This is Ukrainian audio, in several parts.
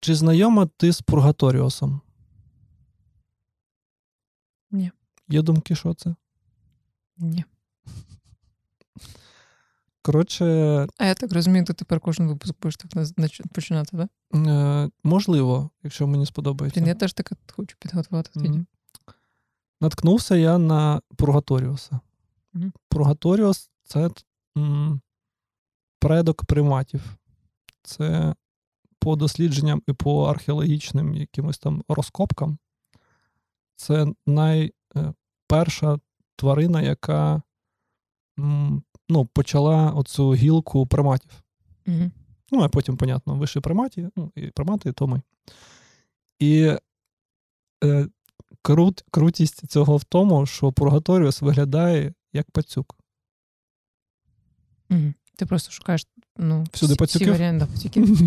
Чи знайома ти з Пургаторіусом? Ні. Є думки, що це? Ні. Коротше, А я так розумію, ти тепер кожен випуск будеш так починати, так? е, можливо, якщо мені сподобається. Блін, я теж таке хочу підготувати тоді. Мгм. Наткнувся я на Пургаторіуса. Мгм. Пургаторіус це м, предок приматів. Це по дослідженням і по археологічним якимось там розкопкам. Це найперша тварина, яка ну, почала оцю гілку приматів. Мгм. Ну, а потім, понятно, вищі приматі, ну, і примати, то ми. І е, крут, крутість цього в тому, що Пургаторіус виглядає як пацюк. Мгм. Ти просто шукаєш ну, Всюди всі, всі варіанти пацюків.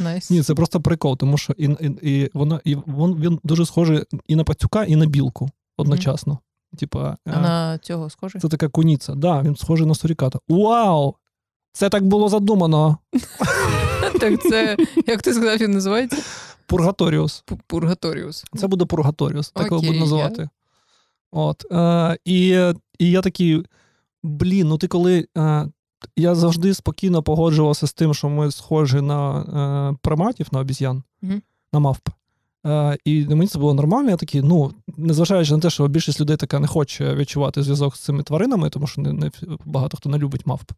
Nice. Ні, це просто прикол, тому що і, і, і, вона, і він, він дуже схожий і на пацюка, і на білку одночасно. Типа, А на цього схоже? це така куніця. Да, він схожий на суріката. Вау! Це так було задумано. Так це, як ти сказав, він називається? Пургаторіус. Пу- Пургаторіус. Це буде Пургаторіус, так його Окей, буду я- називати. От, е, і, і я такий, блін, ну ти коли. Е, я завжди спокійно погоджувався з тим, що ми схожі на е, приматів, на обіз'ян, Мгм. на мавп. Е, і мені це було нормально. Я такий, ну, незважаючи на те, що більшість людей така не хоче відчувати зв'язок з цими тваринами, тому що не, не багато хто не любить мавп.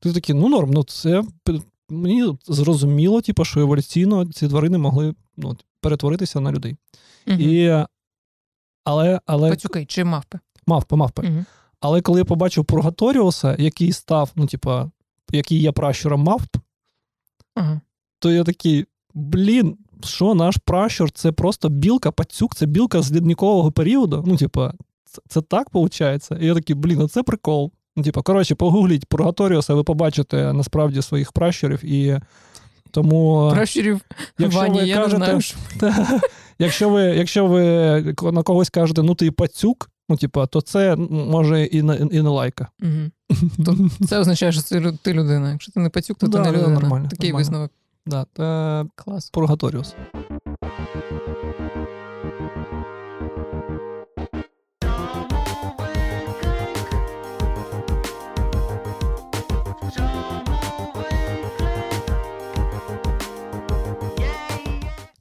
Ти такий, ну норм, ну це мені зрозуміло, типу, що еволюційно ці тварини могли ну, перетворитися на людей. Мгм. І, але, але Пацюки чи мавпи? мавпи, мавпи. Мгм. Але коли я побачив Пургаторіуса, який став, ну, типа, який є пращуром мавп, Ага. то я такий, блін, що наш пращур це просто білка, пацюк, це білка з лідникового періоду. Ну, типа, це, це так виходить? І я такий, блін, ну це прикол. Ну, типа, коротше, погугліть Пургаторіуса, ви побачите насправді своїх пращурів. І тому, Пращурів якщо Вані, ви я не знаю. що- Та, якщо, ви, якщо ви на когось кажете, ну ти пацюк, ну, типа, то це може і не, і не лайка. То це означає, що ти, ти людина. Якщо ти не пацюк, то Да, ти не людина. нормально, Такий нормально. висновок. Да, е, Клас. Пургаторіус.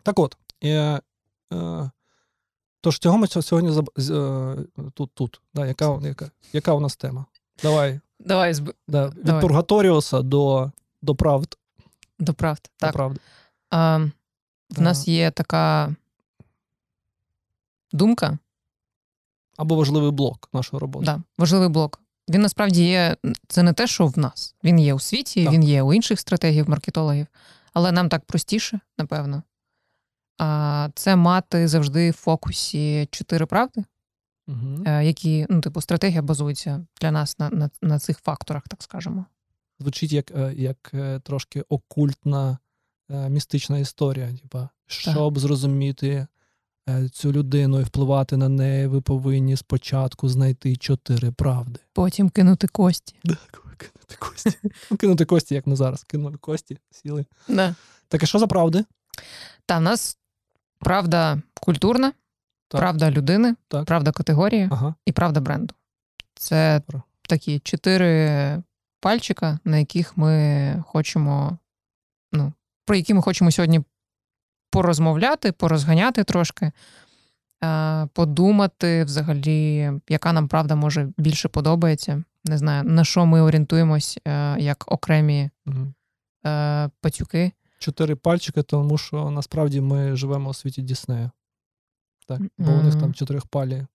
Так от, е, е, тож цього ми сьогодні заб... е, тут, тут да, яка, яка, яка у нас тема? Давай. Давай зб... Да, від Давай. Пургаторіуса до, до правд. до правди. До Так. правди. А, в нас є така думка, Або важливий блок нашої роботи. да, важливий блок. Він насправді є, це не те, що в нас. Він є у світі, Так. він є у інших стратегів, маркетологів, але нам так простіше, напевно. А, це мати завжди в фокусі чотири правди, Угу. які, ну, типу, стратегія базується для нас на, на, на цих факторах, так скажемо. Звучить як, е, як е, трошки окультна містична історія. Типа, щоб зрозуміти е, цю людину і впливати на неї, ви повинні спочатку знайти чотири правди. Потім кинути кості. Кинути кості. Ну, Кинути кості, як ми зараз. Кинули кості, сіли. Да. Так, а що за правди? Та в нас правда культурна, Так. правда людини, Так. правда категорії Ага. і правда бренду. Це Добре. такі чотири пальчика, на яких ми хочемо, ну, про які ми хочемо сьогодні порозмовляти, порозганяти трошки, подумати взагалі, яка нам правда може більше подобається. Не знаю, на що ми орієнтуємось е, як окремі Угу. пацюки. Чотири пальчики, тому що насправді ми живемо у світі Діснея. Так, бо у них там Мгм. чотирьохпалі е,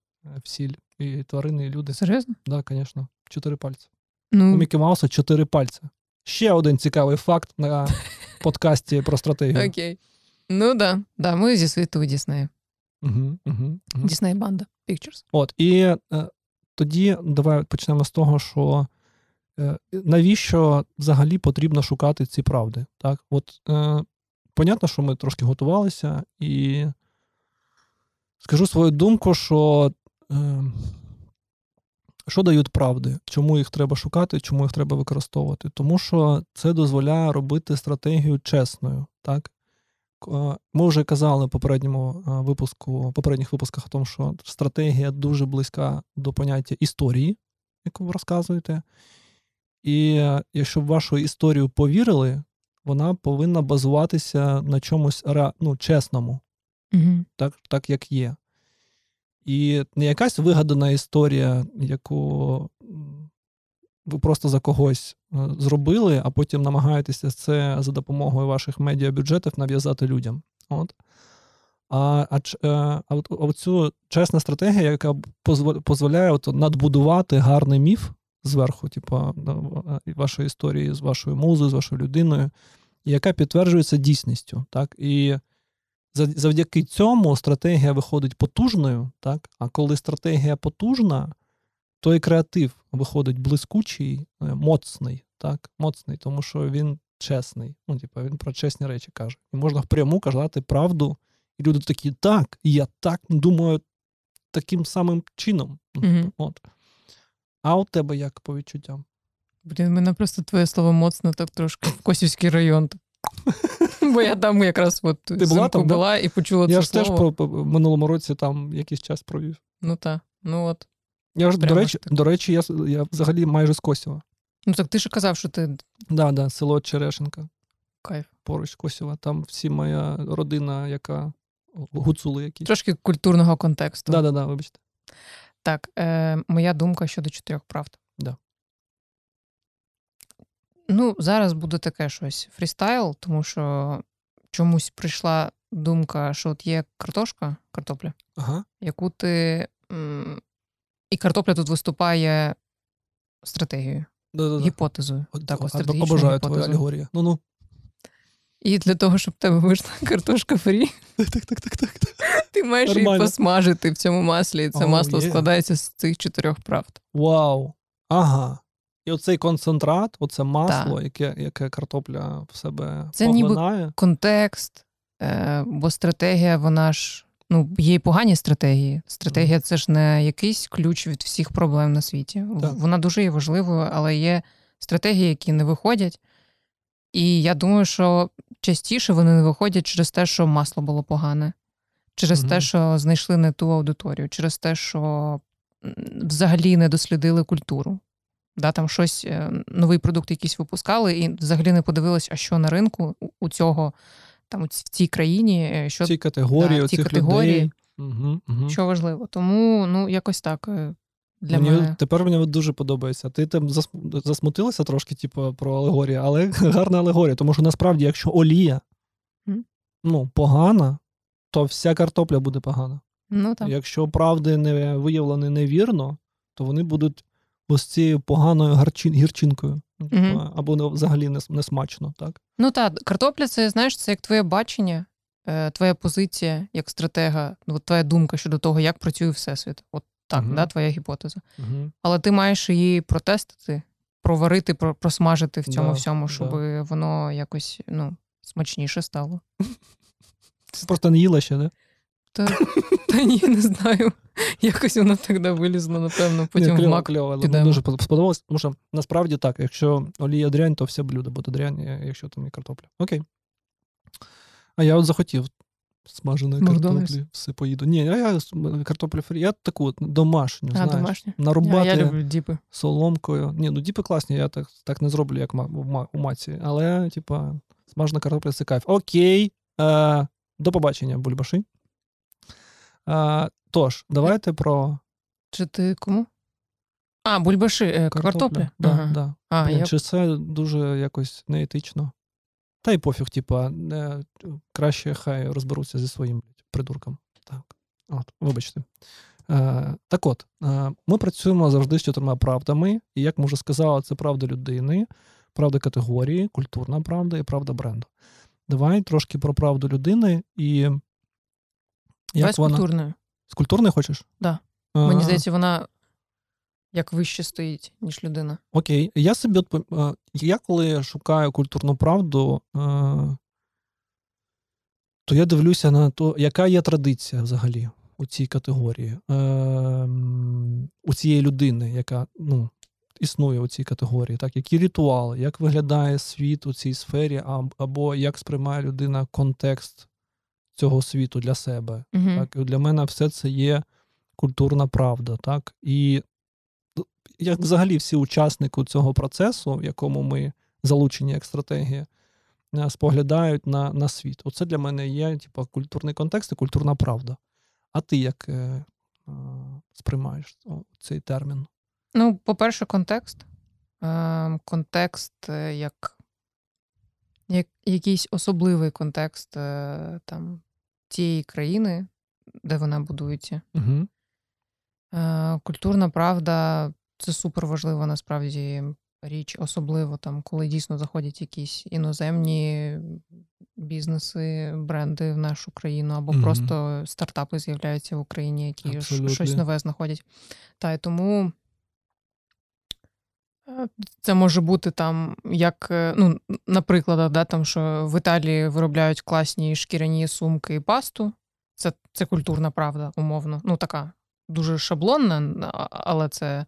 всі і тварини, і люди. Серйозно? Так, да, звісно, чотири пальці. У Ну, Мікі Мауса чотири пальця. Ще один цікавий факт на подкасті про стратегію. окей. Ну да, да, ми зі світу Діснея. Угу, угу, угу. Дісней банда Pictures. От, і е, тоді давай почнемо з того, що навіщо взагалі потрібно шукати ці правди? Так? От, е, понятно, що ми трошки готувалися, і скажу свою думку, що е, що дають правди? Чому їх треба шукати, чому їх треба використовувати? Тому що це дозволяє робити стратегію чесною. Так? Ми вже казали в попередньому випуску, попередніх випусках о тому, що стратегія дуже близька до поняття історії, яку ви розказуєте. І якщо в вашу історію повірили, вона повинна базуватися на чомусь ну, чесному, угу. так, так як є. І не якась вигадана історія, яку ви просто за когось е, зробили, а потім намагаєтеся це за допомогою ваших медіабюджетів нав'язати людям. От. А а, е, а, а цю чесна стратегія, яка дозволяє надбудувати гарний міф зверху, типу, вашої історії з вашою музою, з вашою людиною, яка підтверджується дійсністю. Так? І завдяки цьому стратегія виходить потужною, так? а коли стратегія потужна, то і креатив виходить блискучий, е, моцний, так? моцний, тому що він чесний. Ну, типу, він про чесні речі каже. І можна впряму казати правду. І люди такі, так, і я так думаю таким самим чином. Mm-hmm. От. А у тебе як по відчуттям? Блін, мене просто твоє слово моцно так трошки в Косівський район. Бо я там якраз от Ти була там, була і почула я це ж слово. теж по, по минулому році там якийсь час провів. Ну так. Ну от. Я ж, До речі, до речі, я я взагалі майже з Косєва. Ну так ти ж казав, що ти. Да, да, село Черешенка. Кайф. Поруч Косєва. Там всі моя родина, яка гуцули якісь. Трошки культурного контексту. Да, да, да, вибачте. Так, е, моя думка щодо чотирьох правд. Да. Ну, зараз буде таке щось фрістайл, тому що чомусь прийшла думка, що от є картошка, картопля, ага. яку ти. І картопля тут виступає стратегією, Да-да-да. гіпотезою. Так, Обожаю твою алегорію. Ну-ну. І для того, щоб в тебе вийшла картошка фрі, так, так, так, так, ти маєш її посмажити в цьому маслі. І це oh, масло yeah. складається з цих чотирьох правд. Вау. Ага. І оцей концентрат, оце масло, яке яке картопля в себе це поглинає. ніби контекст, е, бо стратегія, вона ж ну, є й погані стратегії. Стратегія це ж не якийсь ключ від всіх проблем на світі. Так. Вона дуже є важливою, але є стратегії, які не виходять. І я думаю, що частіше вони не виходять через те, що масло було погане, через mm-hmm. те, що знайшли не ту аудиторію, через те, що взагалі не дослідили культуру. Да, Там щось, е, новий продукт якийсь випускали, і взагалі не подивилися, а що на ринку у цього, там, в цій країні, е, що цій категорії, да, цих категорії, людей. Угу, угу. що важливо. Тому ну, якось так. Е, для мені, мене. Тепер мені дуже подобається. Ти там засмутилася трошки, типу, про алегорію, але гарна алегорія, тому що насправді, якщо олія mm. ну, погана, то вся картопля буде погана. Ну, так. Якщо правди не виявлені невірно, то вони будуть ось цією поганою гарчин, гірчинкою. Mm-hmm. Або взагалі не, не смачно, так? Ну так, картопля це знаєш, це як твоє бачення, е, твоя позиція як стратега, ну, твоя думка щодо того, як працює всесвіт. От так, uh-huh. да, твоя гіпотеза. Uh-huh. Але ти маєш її протестити, проварити, просмажити в цьому да, всьому, щоб да. воно якось ну, смачніше стало. Ти просто не їла ще, не? Та, та ні, не знаю. Якось воно тоді вилізло, напевно, потім в мак кльово, Мені дуже сподобалось, тому що насправді так, якщо олія дрянь, то все блюдо буде дрянь, якщо там є картопля. Окей. А я от захотів смаженої картоплі, все поїду. Ні, а я картоплю фрі. Я таку домашню, а, знаєш, домашню? нарубати я, я люблю діпи. соломкою. Ні, ну діпи класні, я так так не зроблю, як у маці. Але, типа, смажена картопля це кайф. Окей. Е, До побачення, бульбаши. Е, Тож, давайте про. Чи ти кому? А, бульбаши, е, картопля? картопля? Да, ага. да. А, Блін, я... Чи це дуже якось неетично? Та й пофіг, типа, краще хай розберуться зі своїм придурком. Так, от, вибачте. Е, Так от, е, ми працюємо завжди з чотирма правдами, і як ми вже сказали, це правда людини, правда категорії, культурна правда і правда бренду. Давай трошки про правду людини і. Як Давай з культурною. З культурною хочеш? Так. Да. Мені здається, вона як вище стоїть, ніж людина. Окей. Я собі я коли шукаю культурну правду, то я дивлюся на то, яка є традиція взагалі у цій категорії, е, у цієї людини, яка ну, існує у цій категорії, так, які ритуали, як виглядає світ у цій сфері, або як сприймає людина контекст цього світу для себе. Угу. Так, Для мене все це є культурна правда. Так? І як взагалі всі учасники цього процесу, в якому ми залучені як стратегія, е, споглядають на на світ. Оце для мене є типу, культурний контекст і культурна правда. А ти як е, е, сприймаєш цей термін? Ну, по-перше, контекст. Е, Контекст е, як як якийсь особливий контекст е, там, тієї країни, де вона будується. Угу. Культурна правда це супер важлива насправді річ, особливо там, коли дійсно заходять якісь іноземні бізнеси, бренди в нашу країну, або угу. просто стартапи з'являються в Україні, які Абсолютно. щось нове знаходять. Та й тому. Е, це може бути там, як, е, ну, наприклад, да, там, що в Італії виробляють класні шкіряні сумки і пасту. Це це культурна правда, умовно. Ну, така дуже шаблонна, але це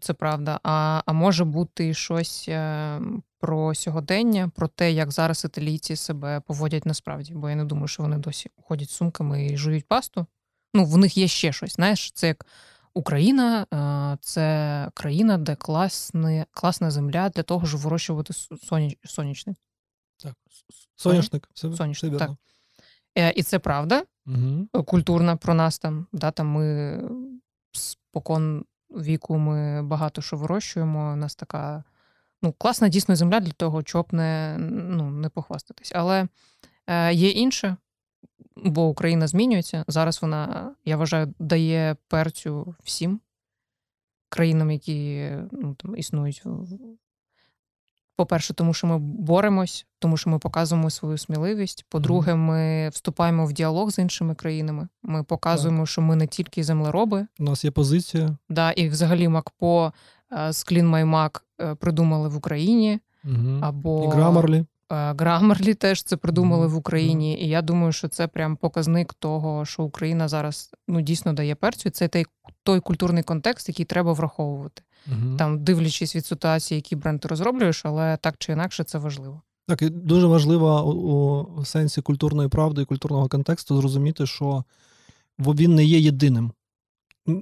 це правда. А а може бути щось е, про сьогодення, про те, як зараз італійці себе поводять насправді. Бо я не думаю, що вони досі ходять сумками і жують пасту. Ну, в них є ще щось. Знаєш, це як Україна, е, це країна, де класне, класна земля для того, щоб вирощувати соняч, сонячник. Так, соняшник. Все, Сонячник, так. Е, і це правда угу. культурна про нас там. Да, там Ми спокон віку ми багато що вирощуємо. У нас така ну, класна дійсно земля для того, щоб не ну, не похвастатись. Але е, є інше, бо Україна змінюється. Зараз вона, я вважаю, дає перцю всім країнам, які ну, там, існують по-перше, тому що ми боремось, тому що ми показуємо свою сміливість. По-друге, ми вступаємо в діалог з іншими країнами. Ми показуємо, так. що ми не тільки землероби. У нас є позиція. Да, І взагалі MacPaw е, з Clean придумали в Україні. Угу. або... І Grammarly. Grammarly теж це придумали в Україні, і я думаю, що це прям показник того, що Україна зараз ну дійсно дає перцю. Це той той культурний контекст, який треба враховувати, mm-hmm. там дивлячись від ситуації, які бренд ти розроблюєш, але так чи інакше це важливо. Так, і дуже важливо у, у сенсі культурної правди і культурного контексту зрозуміти, що він не є єдиним.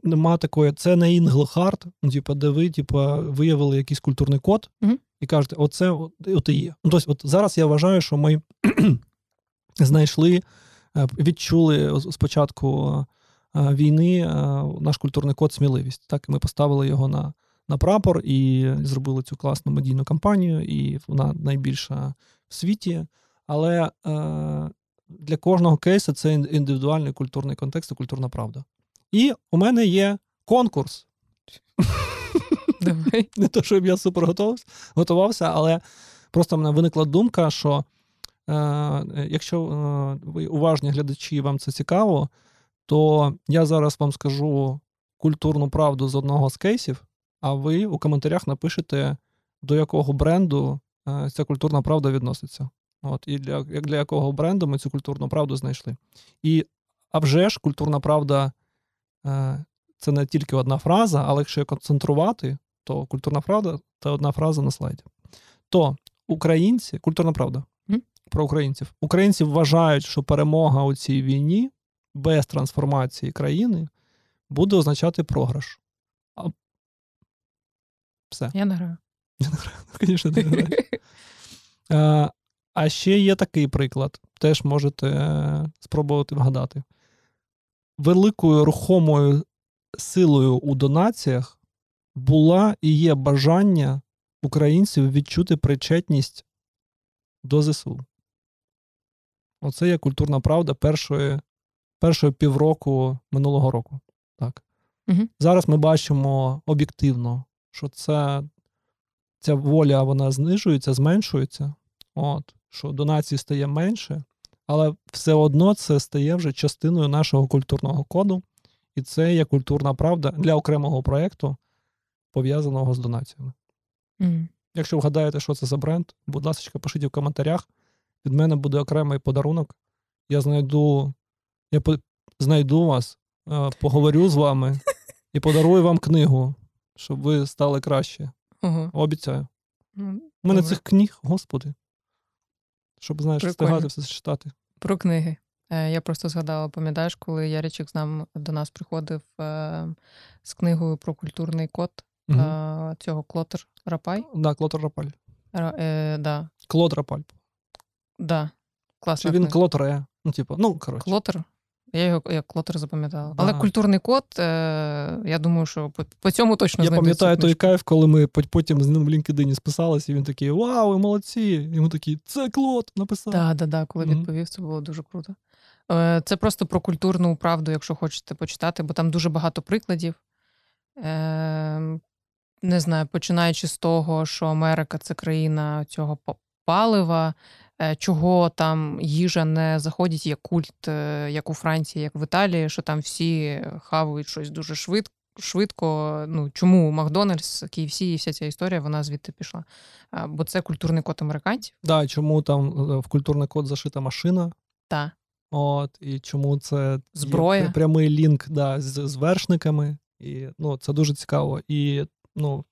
Нема такої, це не інглхард, ну, типу, де ви типу, виявили якийсь культурний код, mm-hmm і кажете, оце от і є. Ну, тобто, от зараз я вважаю, що ми знайшли, е, відчули спочатку е, війни е, наш культурний код сміливість. Так, Ми поставили його на на прапор і зробили цю класну медійну кампанію, і вона найбільша в світі. Але е, для кожного кейсу це індивідуальний культурний контекст і культурна правда. І у мене є конкурс. Давай. Не то, щоб я супер готувався, але просто в мене виникла думка, що е, якщо е, ви уважні глядачі, вам це цікаво, то я зараз вам скажу культурну правду з одного з кейсів, а ви у коментарях напишете, до якого бренду е, ця культурна правда відноситься. От, І для для якого бренду ми цю культурну правду знайшли. І а вже ж культурна правда це не тільки одна фраза, але якщо концентрувати, то культурна правда це одна фраза на слайді. То українці, культурна правда mm? про українців. Українці вважають, що перемога у цій війні без трансформації країни буде означати програш. А... Все. Я не граю. Я не граю, звісно, не граю. А, а ще є такий приклад, теж можете е, спробувати вгадати. Великою рухомою силою у донаціях була і є бажання українців відчути причетність до ЗСУ. Оце є культурна правда першої першої півроку минулого року. Так. Угу. Зараз ми бачимо об'єктивно, що це, ця воля вона знижується, зменшується, От, що донацій стає менше, але все одно це стає вже частиною нашого культурного коду, і це є культурна правда для окремого проєкту, пов'язаного з донаціями. Mm. Якщо вгадаєте, що це за бренд, будь ласка, пишіть в коментарях. Від мене буде окремий подарунок. Я знайду, я знайду вас, е, поговорю з вами і подарую вам книгу, щоб ви стали краще. Ого. Обіцяю. Ну, У мене цих книг, господи. Щоб, знаєш, Прикольно. встигати все читати. Про книги. Е, Я просто згадала, пам'ятаєш, коли Яричик нам до нас приходив е, з книгою про культурний код Угу. цього Клотер Рапай. Да, Клод Рапаль. Ра- е, да, Клод Рапаль. да. Чи він книга. клотре. Ну, типу, ну, коротше. Клотер. Я його як Клотер запам'ятала. Да. Але культурний код, е, я думаю, що по, по цьому точно Я пам'ятаю той кайф, коли ми потім з ним в LinkedIn списалися, і він такий: Вау, ви молодці! І ми такі, це Клод написав. Так, да, да, коли Мгм. відповів, це було дуже круто. Е, Це просто про культурну правду, якщо хочете почитати, бо там дуже багато прикладів. Е, Не знаю, починаючи з того, що Америка це країна цього па- палива, чого там їжа не заходить як культ, е, як у Франції, як в Італії, що там всі хавають щось дуже швидко. Швидко, ну чому Макдональдс, KFC і вся ця історія вона звідти пішла. А, Бо це культурний код американців. Да, чому там е, в культурний код зашита машина? Та От, і чому це Зброя. пр- прямий лінк да, з, з вершниками. І ну, це дуже цікаво. І ну,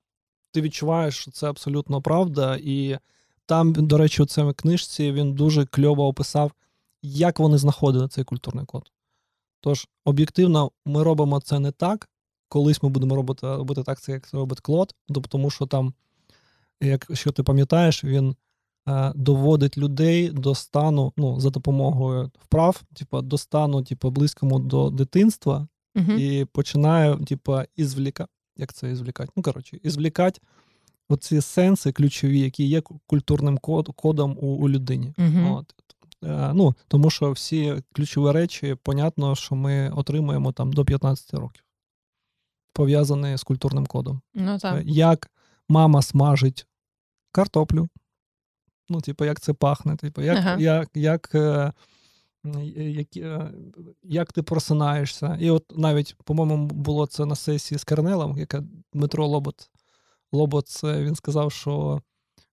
ти відчуваєш, що це абсолютно правда. І там, до речі, у цій книжці він дуже кльово описав, як вони знаходили цей культурний код. Тож, об'єктивно, ми робимо це не так. Колись ми будемо робити, робити так, це як це робить Клод, тобто, тому що там, якщо ти пам'ятаєш, він е, доводить людей до стану, ну, за допомогою вправ, типу, до стану, типу, близькому до дитинства, угу. і починає, типу, ізвліка... як це ізвлікати? Ну, коротше, ізвлікати оці сенси ключові, які є культурним код, кодом у, у людині. Угу. От. Е, Ну, тому що всі ключові речі, понятно, що ми отримуємо там до 15 років, пов'язані з культурним кодом. Ну Е, так. Як мама смажить картоплю, ну, типу, як це пахне, типу, як, Ага. як, як, е, як, як ти просинаєшся. І от навіть, по-моєму, було це на сесії з Кернелом, яка Дмитро Лобот. Лобот, він сказав, що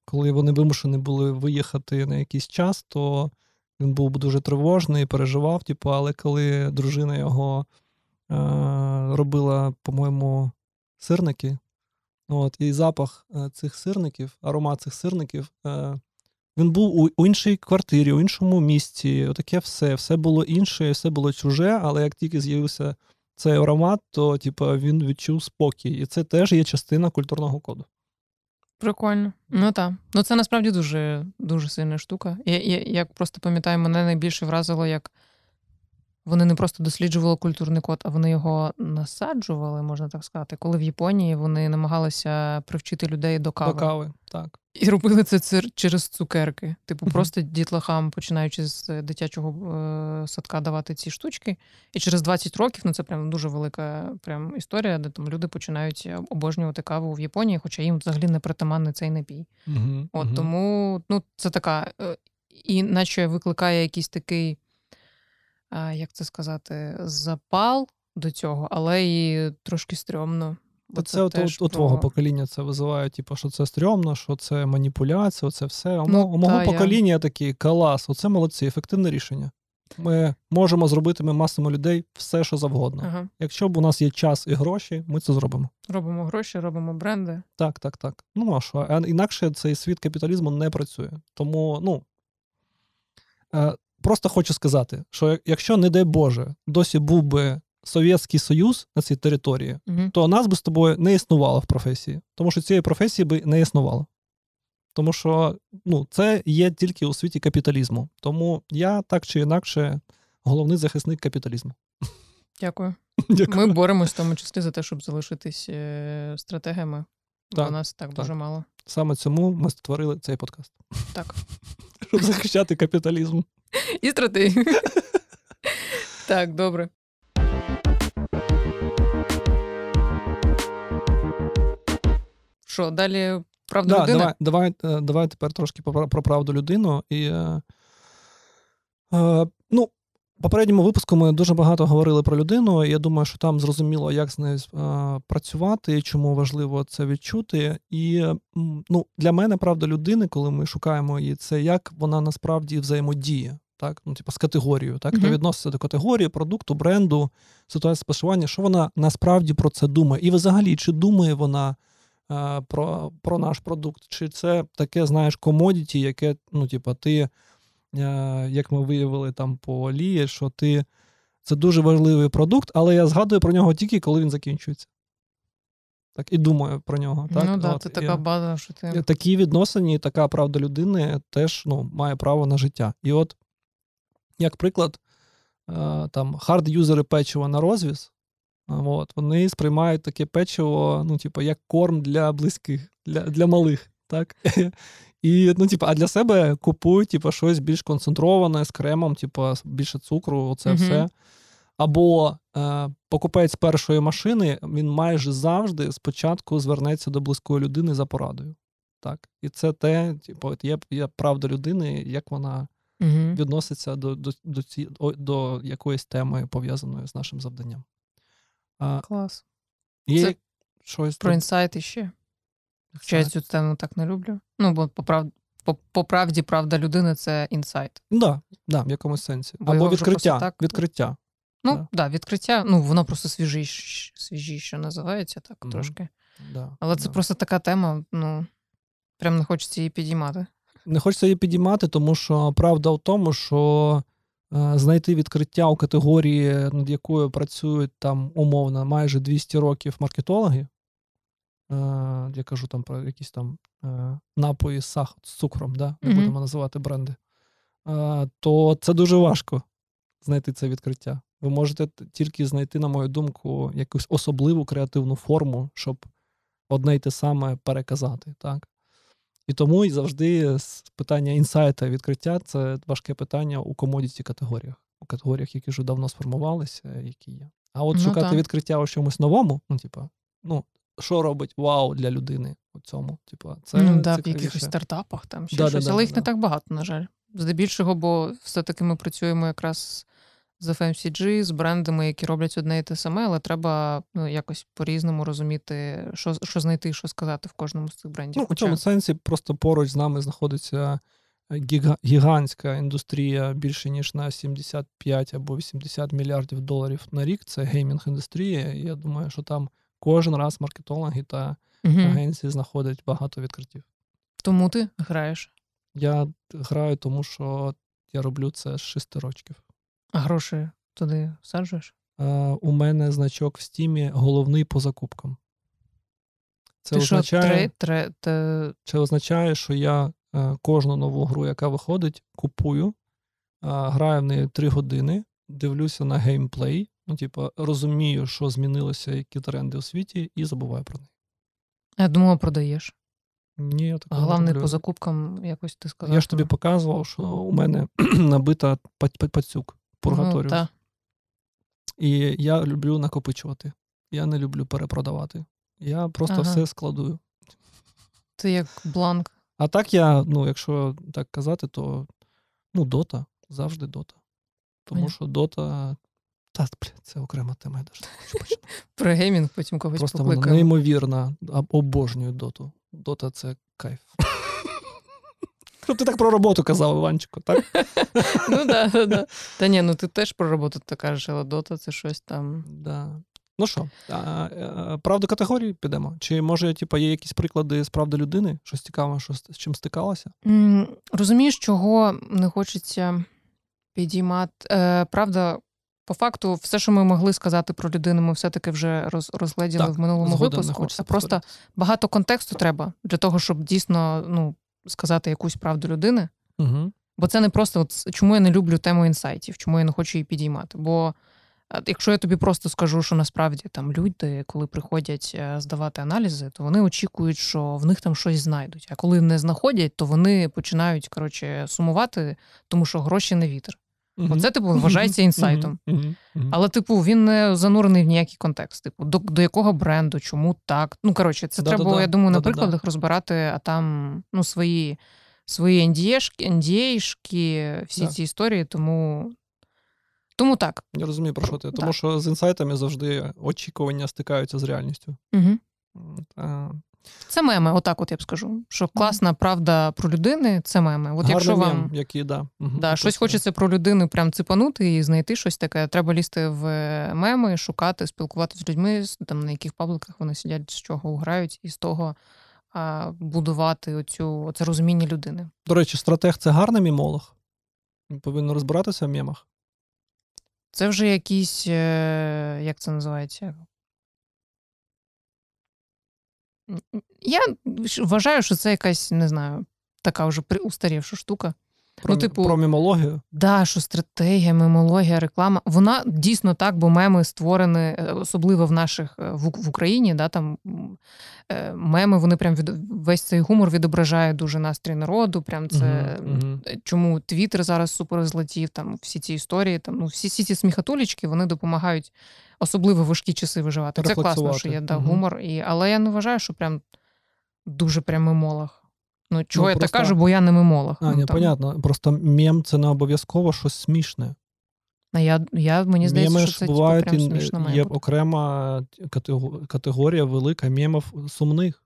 коли вони вимушені були виїхати на якийсь час, то він був дуже тривожний, переживав, типу, але коли дружина його е, робила, по-моєму, сирники, от, і запах е, цих сирників, аромат цих сирників, е, він був у, у іншій квартирі, у іншому місці. Отаке все. Все було інше, все було чуже, але як тільки з'явився цей аромат, то типу, він відчув спокій. І це теж є частина культурного коду. Прикольно. Ну так. Ну це насправді дуже, дуже сильна штука. Я, я, як просто пам'ятаю, мене найбільше вразило, як вони не просто досліджували культурний код, а вони його насаджували, можна так сказати. Коли в Японії вони намагалися привчити людей до кави. До кави. Так. І робили це через цукерки. Типу, просто дітлахам, починаючи з дитячого е, садка, давати ці штучки. І через 20 років, ну це прям дуже велика прям історія, де там люди починають обожнювати каву в Японії, хоча їм взагалі не притаманний цей напій. От тому ну, це така, е, і наче викликає якийсь такий, як це сказати, запал до цього, але і трошки стрьомно. Бо це от, теж у про- твого покоління це визиває, типу, що це стрьомно, що це маніпуляція, це все. А Ну, у мого та, я- покоління такі клас, оце молодці, ефективне рішення. Ми можемо зробити, ми масимо людей все, що завгодно. Ага. Якщо б у нас є час і гроші, ми це зробимо. Робимо гроші, робимо бренди. Так, так, так. Ну а що? Інакше цей світ капіталізму не працює. Тому, ну е, просто хочу сказати, що якщо, не дай Боже, досі був би Совєтський Союз на цій території, Угу. то нас би з тобою не існувало в професії. Тому що цієї професії би не існувало. Тому що ну, це є тільки у світі капіталізму. Тому я так чи інакше головний захисник капіталізму. Дякую. Дякую. Ми боремось в тому числі за те, щоб залишитись е, стратегами. Бо Так, нас так, так. дуже мало. Саме цьому ми створили цей подкаст. Так. Захищати капіталізм. І стратегію. Так, добре. Що, далі правда Да, людина? давай, давай, е, давай тепер трошки про, про правду людину. І, е, е, ну, попередньому випуску ми дуже багато говорили про людину. і Я думаю, що там зрозуміло, як з нею працювати, чому важливо це відчути. І ну, для мене правда людини, коли ми шукаємо її, це як вона насправді взаємодіє. так, ну, типу, з категорією, так, хто відноситься до категорії, продукту, бренду, ситуації споживання, що вона насправді про це думає. І взагалі, чи думає вона е, про, про наш продукт, чи це таке, знаєш, комодіті, яке, ну, типу, ти, як ми виявили там по Лії, що ти. Це дуже важливий продукт, але я згадую про нього тільки, коли він закінчується. Так, і думаю про нього. Так? ну да, От, і- така база, що ти. такі відносини, і така правда людини теж ну, має право на життя. І от, як приклад, е, там хард-юзери печива на розвіз, от, вони сприймають таке печиво, ну, типу, як корм для близьких, для, для малих. Так? І, ну, типу, а для себе купують типу, щось більш концентроване з кремом, типу, більше цукру, оце Мгм. все. Або е, покупець першої машини він майже завжди спочатку звернеться до близької людини за порадою. Так. І це те, типу, є, є правда людини, як вона Угу. відноситься до, до, до, ці, до якоїсь теми, пов'язаної з нашим завданням. А, Клас. є Це щось Про інсайти ще. Хоча я цю тему так не люблю. Ну, бо по, прав... по, по правді, правда людини це інсайт. Да, да, в якомусь сенсі. Бо Або його вже відкриття. просто так- відкриття. Ну, так, да, відкриття, ну, воно просто свіжіше, свіжіше називається так Мгм. трошки. Да, Але це да. просто така тема, ну, прям не хочеться її підіймати. Не хочеться її підіймати, тому що правда в тому, що е, знайти відкриття у категорії, над якою працюють там умовно майже 200 років маркетологи. Е, я кажу там про якісь там е, напої з, сах... з цукром, да? не будемо називати бренди. Е, то це дуже важко знайти це відкриття. Ви можете тільки знайти, на мою думку, якусь особливу креативну форму, щоб одне й те саме переказати. Так? І тому і завжди питання інсайта відкриття це важке питання у комодіті категоріях, у категоріях, які вже давно сформувалися, які є. А от Ну, шукати так. відкриття у чомусь новому, ну, типа, ну, що робить вау для людини у цьому? Типа, це ну, да, в якихось стартапах там ще Да, щось, да, але да, їх не так багато, на жаль. Здебільшого, бо все-таки ми працюємо якраз з FMCG, з брендами, які роблять одне і те саме, але треба ну, якось по-різному розуміти, що, що знайти, що сказати в кожному з цих брендів. Ну, у цьому сенсі просто поруч з нами знаходиться гіга- гігантська індустрія більше ніж на 75 або 80 мільярдів доларів на рік. Це геймінг індустрія. Я думаю, що там кожен раз маркетологи та Мгм. агенції знаходять багато відкриттів. Тому ти граєш. Я граю, тому що я роблю це з 6 років. А гроші туди всаджуєш? Е, у мене значок в стімі головний по закупкам. Це ти що, означає, тре, тре, те... Це означає, що я е, кожну нову гру, яка виходить, купую, е, граю в неї 3 години, дивлюся на геймплей, ну, типу, розумію, що змінилося, які тренди у світі, і забуваю про неї. я думала, продаєш. Ні, я такого Головне по закупкам якось ти сказав. Я ж тобі показував, що у мене набита па- па- пацюк, пургаторіус. Ну, та. І я люблю накопичувати. Я не люблю перепродавати. Я просто Ага. все складую. Ти як бланк. А так я, ну, якщо так казати, то ну, дота, завжди дота. Тому Понятно. що дота. Та, блядь, це окрема тема, я навіть. Про геймінг потім когось Просто вона покликаємо. неймовірна. Обожнюю доту. Дота це кайф. Щоб ти так про роботу казав, Іванчику, так? Ну да, да, да. Та ні, ну ти теж про роботу так кажеш, але дота це щось там. Да. Ну що, е, правду категорії підемо? Чи може, типу, є якісь приклади з правди людини? Щось цікаве, що з чим стикалася? М, Розумієш, чого не хочеться підіймати. Е, правда, по факту, все, що ми могли сказати про людину, ми все-таки вже роз, розгледіли Так, в минулому випуску. А просто багато контексту треба для того, щоб дійсно ну, сказати якусь правду людини. Угу. Бо це не просто от, чому я не люблю тему інсайтів, чому я не хочу її підіймати. Бо е, якщо я тобі просто скажу, що насправді там люди, коли приходять е, здавати аналізи, то вони очікують, що в них там щось знайдуть. А коли не знаходять, то вони починають коротше сумувати, тому що гроші не вітер. Оце типу вважається інсайтом. Але, типу, він не занурений в ніякий контекст. Типу, до, до якого бренду, чому так. Ну, коротше, це Да-да-да, треба, я думаю, на да-да-да. прикладах розбирати, а там ну, свої, свої NDA-шки, всі ці історії, тому. Тому так. Я розумію, про що ти. Тому що з інсайтами завжди очікування стикаються з реальністю. Угу. Це меми, отак от я б скажу. Що класна правда про людини це меми. От Гарний якщо вам мем, який, да. Угу, да, щось хочеться про людину прям ципанути і знайти щось таке, треба лізти в меми, шукати, спілкуватися з людьми, там, на яких пабликах вони сидять, з чого грають, і з того а, будувати оцю, оце розуміння людини. До речі, стратег це гарний мімолог. Він повинен розбиратися в мемах. Це вже якісь, е, як це називається? Я вважаю, що це якась, не знаю, така вже устарівша штука. Про, ну, типу, про мімологію. Да, що стратегія, мемологія, реклама. Вона дійсно так, бо меми створені, е, особливо в наших е, в, в Україні. Да, там е, меми, вони прям від весь цей гумор відображає дуже настрій народу. Прям це е, чому Твіттер зараз супер злетів, там всі ці історії, там ну всі, всі ці сміхатулічки вони допомагають особливо важкі часи виживати. Це класно, що є да, Мгм. гумор. І, але я не вважаю, що прям дуже прям мемолог. Ну, чого я просто- так кажу, бо я не мемолог. А, ну, ні, там. понятно. Просто мем це не обов'язково щось смішне. А я, я мені здається, Меми що це типу, бувають, прям і- смішно має є бути. окрема категорія велика мемів сумних.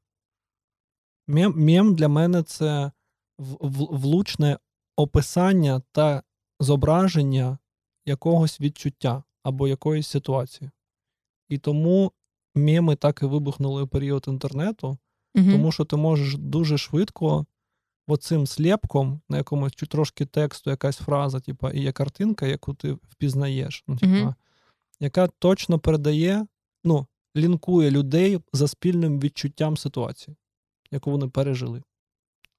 Мем, мем для мене це влучне описання та зображення якогось відчуття або якоїсь ситуації. І тому меми так і вибухнули у період інтернету, Мгм. тому що ти можеш дуже швидко оцим слепком, на якомусь трошки тексту, якась фраза, типа, і є картинка, яку ти впізнаєш, ну, типа, Мгм. яка точно передає, ну, лінкує людей за спільним відчуттям ситуації, яку вони пережили,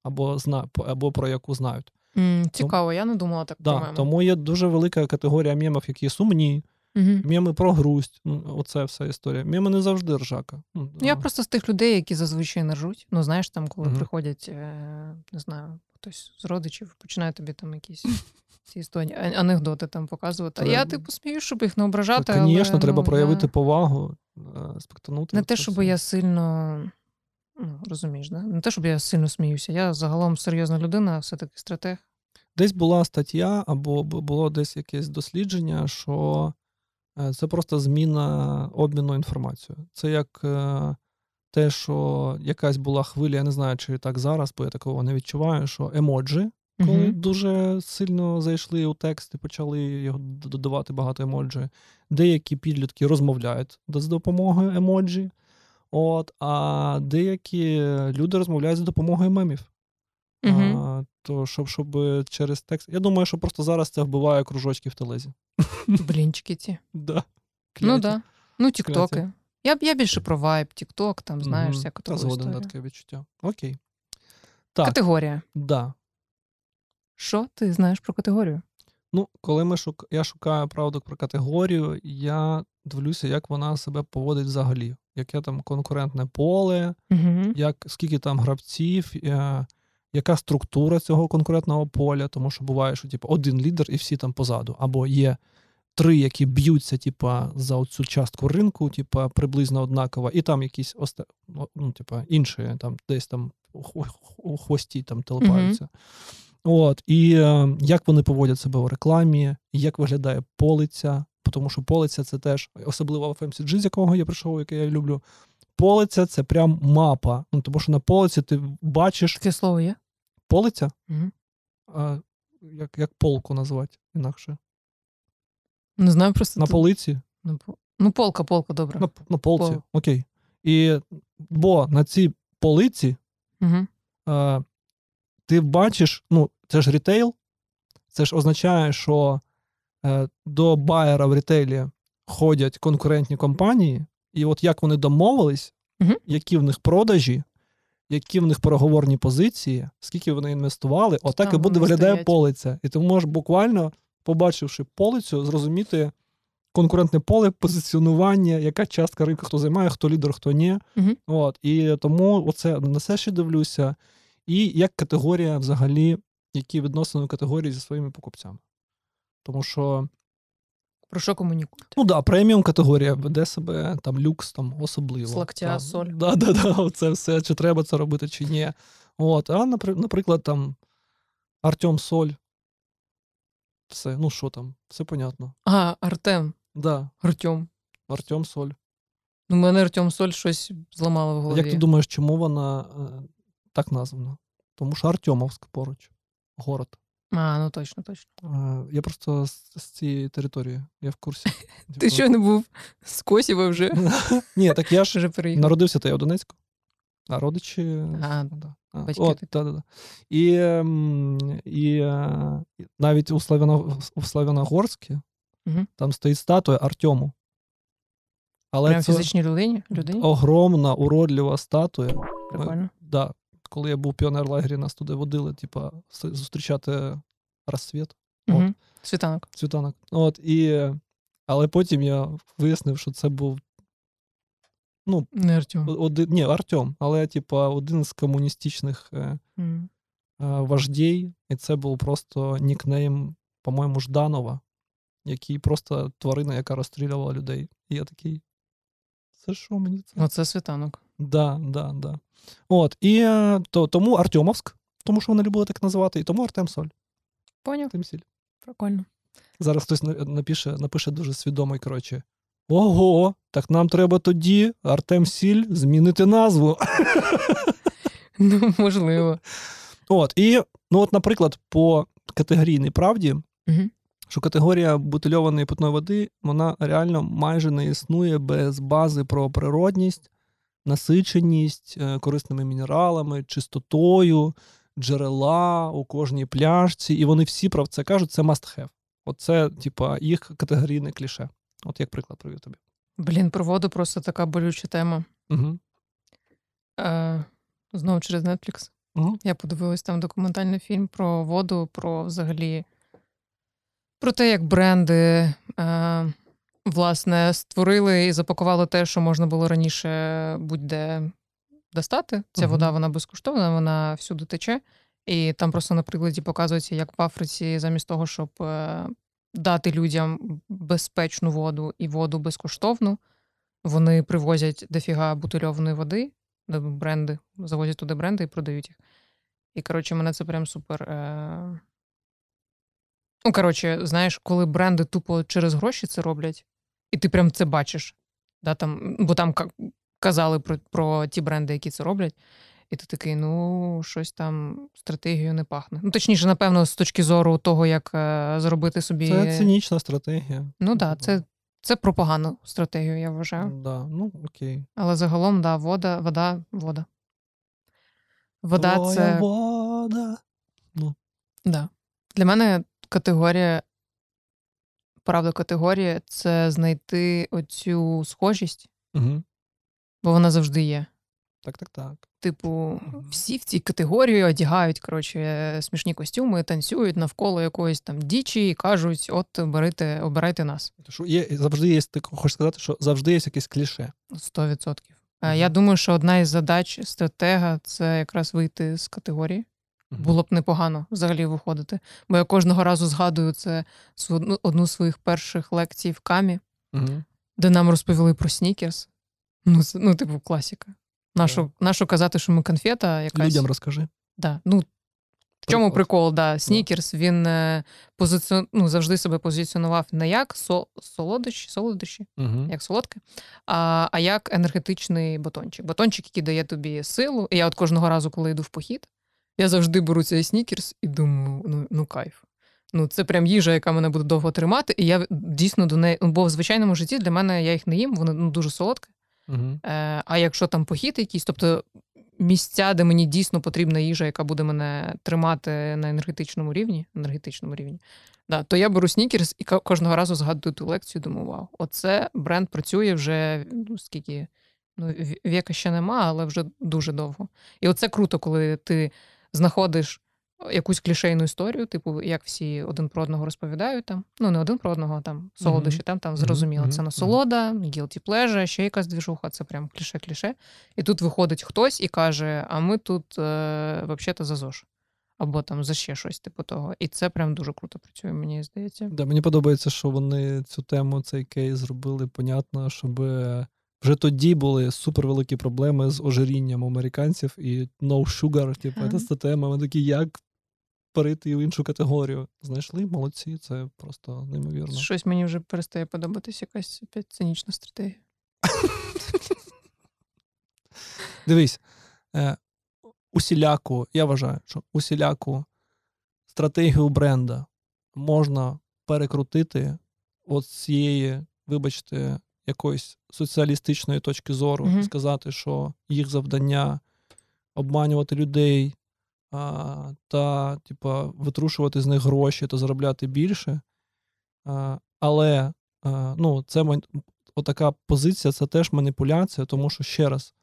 або, зна, або про яку знають. М, Цікаво, я не думала так Да, меми. тому є дуже велика категорія мемів, які сумні, Мгм. меми про грусть. Ну, оце вся історія. Меми не завжди ржака. Ну, Ну, Я просто з тих людей, які зазвичай не ржуть. Ну, знаєш, там, коли Мгм. приходять, е, не знаю, хтось з родичів, починає тобі там якісь ці історії, анекдоти там показувати. А я, типу, смію, щоб їх не ображати. Звісно, але, треба ну, проявити я... повагу, е, спектанути. Не те, щоб я сильно. Ну, розумієш, да? Не те, щоб я сильно сміюся. Я загалом серйозна людина, все-таки стратег. Десь була стаття, або було десь якесь дослідження, що е, це просто зміна обміну інформацією. Це як е, те, що якась була хвиля, я не знаю, чи так зараз, бо я такого не відчуваю, що емоджі, коли Мгм. дуже сильно зайшли у текст і почали його додавати багато емоджі. Деякі підлітки розмовляють з допомогою емоджі, от, а деякі люди розмовляють за допомогою мемів. Мгм. А, то щоб, щоб через текст. Я думаю, що просто зараз це вбиває кружочки в телезі. Блінчики ці. Да. Ну да. Ну, тіктоки. Я, я більше про вайб, тікток, там, знаєш, Мгм. всяку Та згоден таке відчуття. Окей. Так, Категорія. да. Що ти знаєш про категорію? Ну, коли ми шук... я шукаю правду про категорію, я дивлюся, як вона себе поводить взагалі. Яке там конкурентне поле, Угу. як, скільки там гравців, е, яка структура цього конкурентного поля, тому що буває, що типу, один лідер і всі там позаду, або є три, які б'ються типа, за цю частку ринку, типа, приблизно однакова, і там якісь оста... ну, типа, інші, там, десь там у хвості там телепаються. От, і е, як вони поводять себе у рекламі, як виглядає полиця, тому що полиця це теж, особливо в FMCG, з якого я прийшов, яке я люблю. Полиця це прям мапа. Ну, тому що на полиці ти бачиш Таке слово є? полиця, Угу. а, як, як полку назвати інакше. Не знаю просто. На тут- полиці, Ну, ну, полка, полка, добре. на, на полці. Пол. Окей. І, бо на цій полиці Угу. е, ти бачиш, ну, це ж рітейл, це ж означає, що е, до байера в рітейлі ходять конкурентні компанії, і от як вони домовились, Мгм. які в них продажі, які в них переговорні позиції, скільки вони інвестували, отак і буде виглядає стоять. полиця. І ти можеш буквально, побачивши полицю, зрозуміти конкурентне поле, позиціонування, яка частка ринку, хто займає, хто лідер, хто ні. Мгм. От, і тому оце на це ще дивлюся. І як категорія, взагалі, які відносини категорії зі своїми покупцями. Тому що, Про що комунікуєте? ну да, преміум категорія веде себе там люкс, там особливо. З локтя, Там, соль. Да, да, да, це все, чи треба це робити, чи ні. От, а, наприклад, там Артем Соль. Все, ну що там, все понятно. А, Артем. Да, Артем. Артем Соль. Ну, мене Артем Соль щось зламало в голові. Як ти думаєш, чому вона е, так названа? Тому що Артемовськ поруч, город. А, ну точно, точно. Е, Я просто з, з цієї території, я в курсі. Ти що не був з Косєва вже? Ні, так я ж народився та я у Донецьку, а родичі. А, да. А, батьки От, да, да, да. І, ем, і е, навіть у, Славяно, Славяногорську там стоїть статуя Артему. Але Прям це фізичній людині? людині? огромна, уродлива статуя. Прикольно. Да, коли я був піонер-лагері, нас туди водили, типа, зустрічати розсвіт, Угу. Світанок. світанок. От, і, але потім я вияснив, що це був ну, Не Артем. один, ні, Артем, але, типа, один з комуністичних е, е, вождій, і це був просто нікнейм, по-моєму, Жданова, який просто тварина, яка розстрілювала людей. І я такий. Це що мені це? Оце світанок. Да, да, да. От, і е, то, тому Артемовськ, тому що вони любили так називати, і тому Артем Соль. Поняв? Сіль. Прикольно. Зараз хтось напише, напише дуже свідомий, коротше. Ого, так нам треба тоді, Артем Сіль, змінити назву. Ну, можливо. От, і, ну, от, наприклад, по категорійній правді, Мгм. що категорія бутильованої питної води, вона реально майже не існує без бази про природність, насиченість е, корисними мінералами, чистотою, джерела у кожній пляшці, і вони всі про це кажуть, це must have. Оце, типа, їх категорійне кліше. От як приклад привів тобі. Блін, про воду просто така болюча тема. Угу. Е, знову через Netflix. Угу. Я подивилась там документальний фільм про воду, про взагалі про те, як бренди е, власне створили і запакували те, що можна було раніше будь-де достати. Ця Мгм. вода вона безкоштовна, вона всюди тече. І там просто на прикладі показується, як в Африці, замість того, щоб е, дати людям безпечну воду і воду безкоштовну, вони привозять дофіга бутильованої води, бренди, завозять туди бренди і продають їх. І, коротше, мене це прям супер. Е... Ну, коротше, знаєш, коли бренди тупо через гроші це роблять, і ти прям це бачиш. Да, там, бо там казали про, про ті бренди, які це роблять. І ти такий, ну, щось там стратегією не пахне. Ну, точніше, напевно, з точки зору того, як е, зробити собі. Це цинічна стратегія. Ну так, да, це, це про погану стратегію, я вважаю. Да, ну окей. Але загалом, да, вода, вода, вода. Вода Твоя це. вода. Да. Для мене категорія, правда, категорія це знайти оцю схожість, Угу. бо вона завжди є. Так, так, так. Типу, всі в цій категорії одягають коротше, смішні костюми, танцюють навколо якоїсь там дічі і кажуть: от берите, обирайте нас. Що є, завжди є, ти хочеш сказати, що завжди є якесь кліше. 100%. Е, Я думаю, що одна із задач стратега це якраз вийти з категорії. Було б непогано взагалі виходити. Бо я кожного разу згадую це одну, одну з своїх перших лекцій в камі, Мгм. де нам розповіли про снікерс. Ну, це, ну типу, класіка. Нашу, нашу казати, що ми конфета якась. Людям розкажи. Да. Ну, в чому прикол? Да. Снікерс він е, позиціон... ну, завжди себе позиціонував не як со... солодощі, солодощі, Угу. як солодке, а, а як енергетичний батончик. Батончик, який дає тобі силу. І я от кожного разу, коли йду в похід, я завжди беру цей снікерс і думаю, ну, ну кайф. Ну, це прям їжа, яка мене буде довго тримати, і я дійсно до неї. Бо в звичайному житті для мене я їх не їм, вони ну, дуже солодкі. Угу. Е, а якщо там похід якийсь, тобто місця, де мені дійсно потрібна їжа, яка буде мене тримати на енергетичному рівні, енергетичному рівні, да, то я беру снікерс і кожного разу згадую ту лекцію, думаю, вау, оце бренд працює вже ну, скільки. Ну, ві- віка ще нема, але вже дуже довго. І оце круто, коли ти знаходиш якусь клішейну історію, типу, як всі один про одного розповідають там. Ну, не один про одного, а там солодощі, там, там Мгм, зрозуміло. мгм, Це насолода, guilty pleasure, ще якась двіжуха, це прям кліше-кліше. І тут виходить хтось і каже: а ми тут е, взагалі-то за ЗОЖ. Або там за ще щось, типу того. І це прям дуже круто працює, мені здається. Да, мені подобається, що вони цю тему, цей кейс зробили, понятно, щоб вже тоді були супервеликі проблеми з ожирінням американців і no sugar, типу, Ага. це тема. Вони такі, як перейти в іншу категорію. Знайшли, молодці, це просто неймовірно. Щось мені вже перестає подобатись якась опять цинічна стратегія. Дивись, е, усіляку, я вважаю, що усіляку стратегію бренда можна перекрутити от цієї, вибачте, якоїсь соціалістичної точки зору, Мгм. сказати, що їх завдання обманювати людей а, та, типа, витрушувати з них гроші та заробляти більше. А, але а, ну, це отака позиція це теж маніпуляція, тому що ще раз,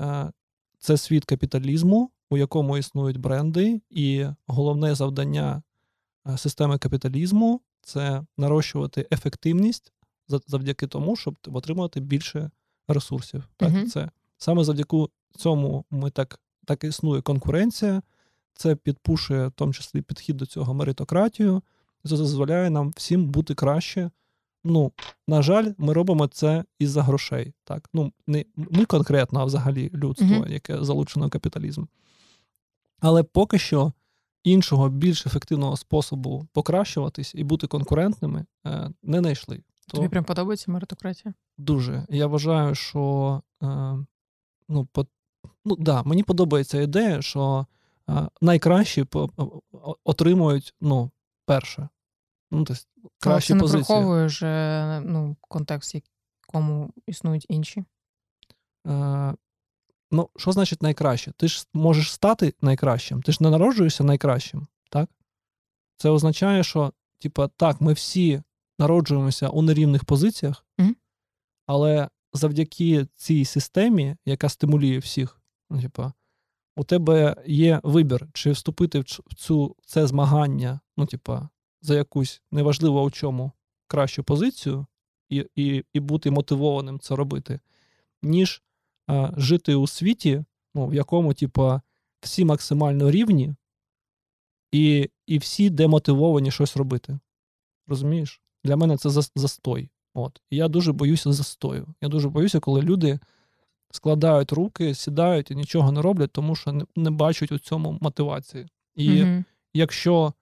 е, це світ капіталізму, у якому існують бренди, і головне завдання системи капіталізму це нарощувати ефективність завдяки тому, щоб отримувати більше ресурсів. Так, Мгм. це саме завдяки цьому ми так, так існує конкуренція. Це підпушує в тому числі підхід до цього меритократію. Це дозволяє нам всім бути краще. Ну, на жаль, ми робимо це із-за грошей. Так, ну не ми конкретно, а взагалі людство, Мгм. яке залучено в капіталізм. Але поки що іншого більш ефективного способу покращуватись і бути конкурентними е, не знайшли. То Тобі прям подобається меритократія? дуже. Я вважаю, що е, ну, по, ну, да, мені подобається ідея, що е, найкращі по, отримують ну, перше. Ну, тобто, Але це позиції. враховує вже ну, контекст, в якому існують інші. Е, ну, що значить найкраще? Ти ж можеш стати найкращим, ти ж не народжуєшся найкращим, так? Це означає, що, типа, так, ми всі народжуємося у нерівних позиціях, але завдяки цій системі, яка стимулює всіх, ну, типа, у тебе є вибір, чи вступити в цю це змагання, ну, типа, за якусь неважливо у чому кращу позицію, і, і, і бути мотивованим це робити, ніж а, жити у світі, ну, в якому, типа, всі максимально рівні, і, і всі демотивовані щось робити. Розумієш? Для мене це зас- застой. От. І я дуже боюся застою. Я дуже боюся, коли люди складають руки, сідають і нічого не роблять, тому що не, не бачать у цьому мотивації. І Мгм. якщо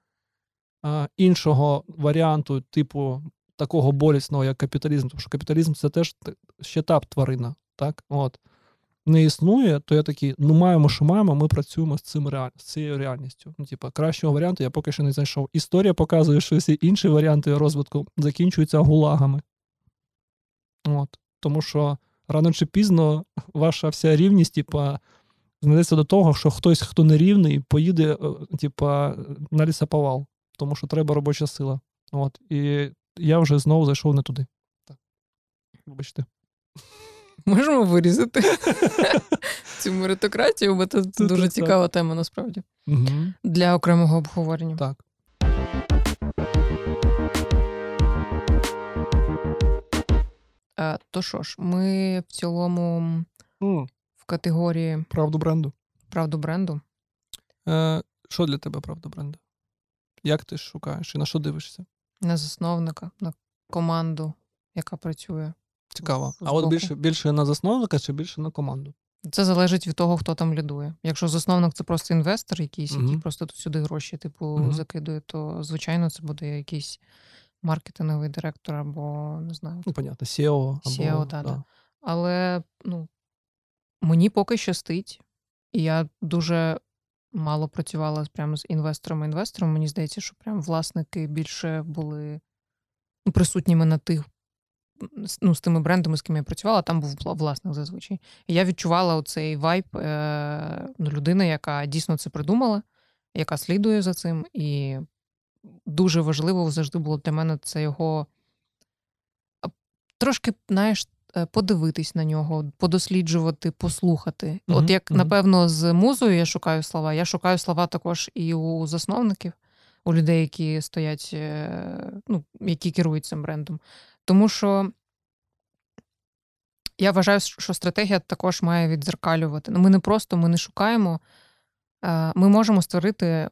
а, іншого варіанту, типу такого болісного, як капіталізм, тому що капіталізм це теж ще та тварина, так? От. Не існує, то я такий, ну маємо, що маємо, ми працюємо з цим реаль... з цією реальністю. Ну, типа, кращого варіанту я поки що не знайшов. Історія показує, що всі інші варіанти розвитку закінчуються гулагами. От. Тому що рано чи пізно ваша вся рівність, типа, знайдеться до того, що хтось, хто не рівний, поїде, е, типа, на лісоповал, тому що треба робоча сила. От. І я вже знову зайшов не туди. Так. Вибачте. Можемо вирізати цю меритократію, бо це дуже цікава тема насправді для окремого обговорення. Так. То що ж, ми в цілому в категорії правду бренду. правду бренду. Е, що для тебе правда бренду? Як ти шукаєш і на що дивишся? на засновника, на команду, яка працює. Цікаво. А от більше, більше на засновника чи більше на команду? Це залежить від того, хто там лідує. Якщо засновник це просто інвестор, якийсь, який просто тут сюди гроші, типу, Мгм. закидує, то звичайно це буде якийсь маркетинговий директор або не знаю. Ну, понятно, SEO. Або, SEO, да, да. Але ну, мені поки щастить, і я дуже мало працювала прямо з інвесторами-інвесторами. Мені здається, що прям власники більше були ну, присутніми на тих, ну, з тими брендами, з ким я працювала, там був власник зазвичай. І я відчувала оцей вайб е, ну, людини, яка дійсно це придумала, яка слідує за цим. І дуже важливо завжди було для мене це його трошки, знаєш, е, подивитись на нього, подосліджувати, послухати. Мгм, От як, напевно, з музою я шукаю слова, я шукаю слова також і у засновників, у людей, які стоять, е, ну, які керують цим брендом. Тому що я вважаю, що стратегія також має віддзеркалювати. Ну, ми не просто ми не шукаємо. е, Ми можемо створити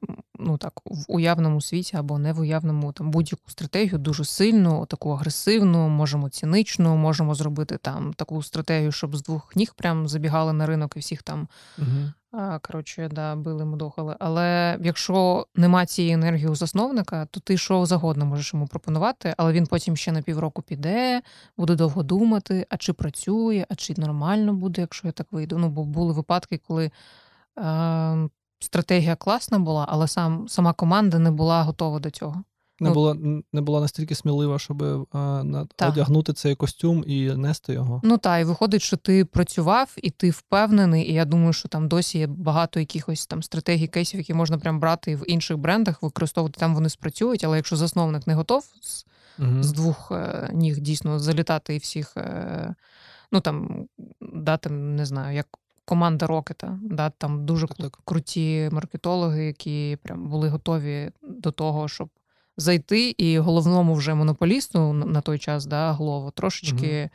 ну так, в уявному світі або не в уявному там будь-яку стратегію дуже сильну, таку агресивну, можемо ціничну, можемо зробити там таку стратегію, щоб з двох ніг прям забігали на ринок і всіх там Угу. коротше, да, били, мудохали. Але якщо нема цієї енергії у засновника, то ти що завгодно можеш йому пропонувати, але він потім ще на півроку піде, буде довго думати, а чи працює, а чи нормально буде, якщо я так вийду. Ну, бо були випадки, коли. Стратегія класна була, але сам сама команда не була готова до цього. Не Ну, була не була настільки смілива, щоб е, на- одягнути цей костюм і нести його. Ну та і виходить, що ти працював і ти впевнений. І я думаю, що там досі є багато якихось там стратегій, кейсів, які можна прям брати в інших брендах, використовувати там вони спрацюють. Але якщо засновник не готов з, Угу. з двох е, ніг дійсно залітати і всіх, е, ну там дати, не знаю, як. Команда Рокета, да, там дуже Так, так. круті маркетологи, які прям були готові до того, щоб зайти, і головному вже монополісту на той час, да, Глову, трошечки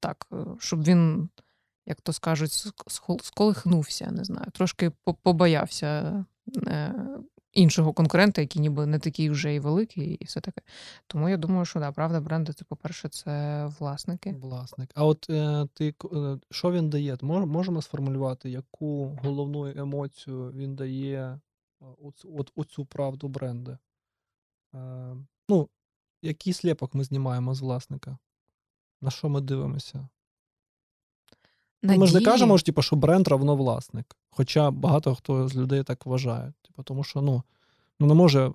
так, е, щоб він, як то скажуть, сколихнувся, не знаю, трошки побоявся е, іншого конкурента, який ніби не такий вже і великий, і все таке. Тому я думаю, що да, правда, бренди, це, по-перше, це власники. Власник. А от е, ти е, що він дає? Мож- Можемо сформулювати, яку головну емоцію він дає е, оцю- от оцю правду бренда? Е, ну, який сліпок ми знімаємо з власника? На що ми дивимося? Ну, ми ж не кажемо, що, типу, що бренд равно власник. Хоча багато хто з людей так вважає. Типу, тому що ну, ну не може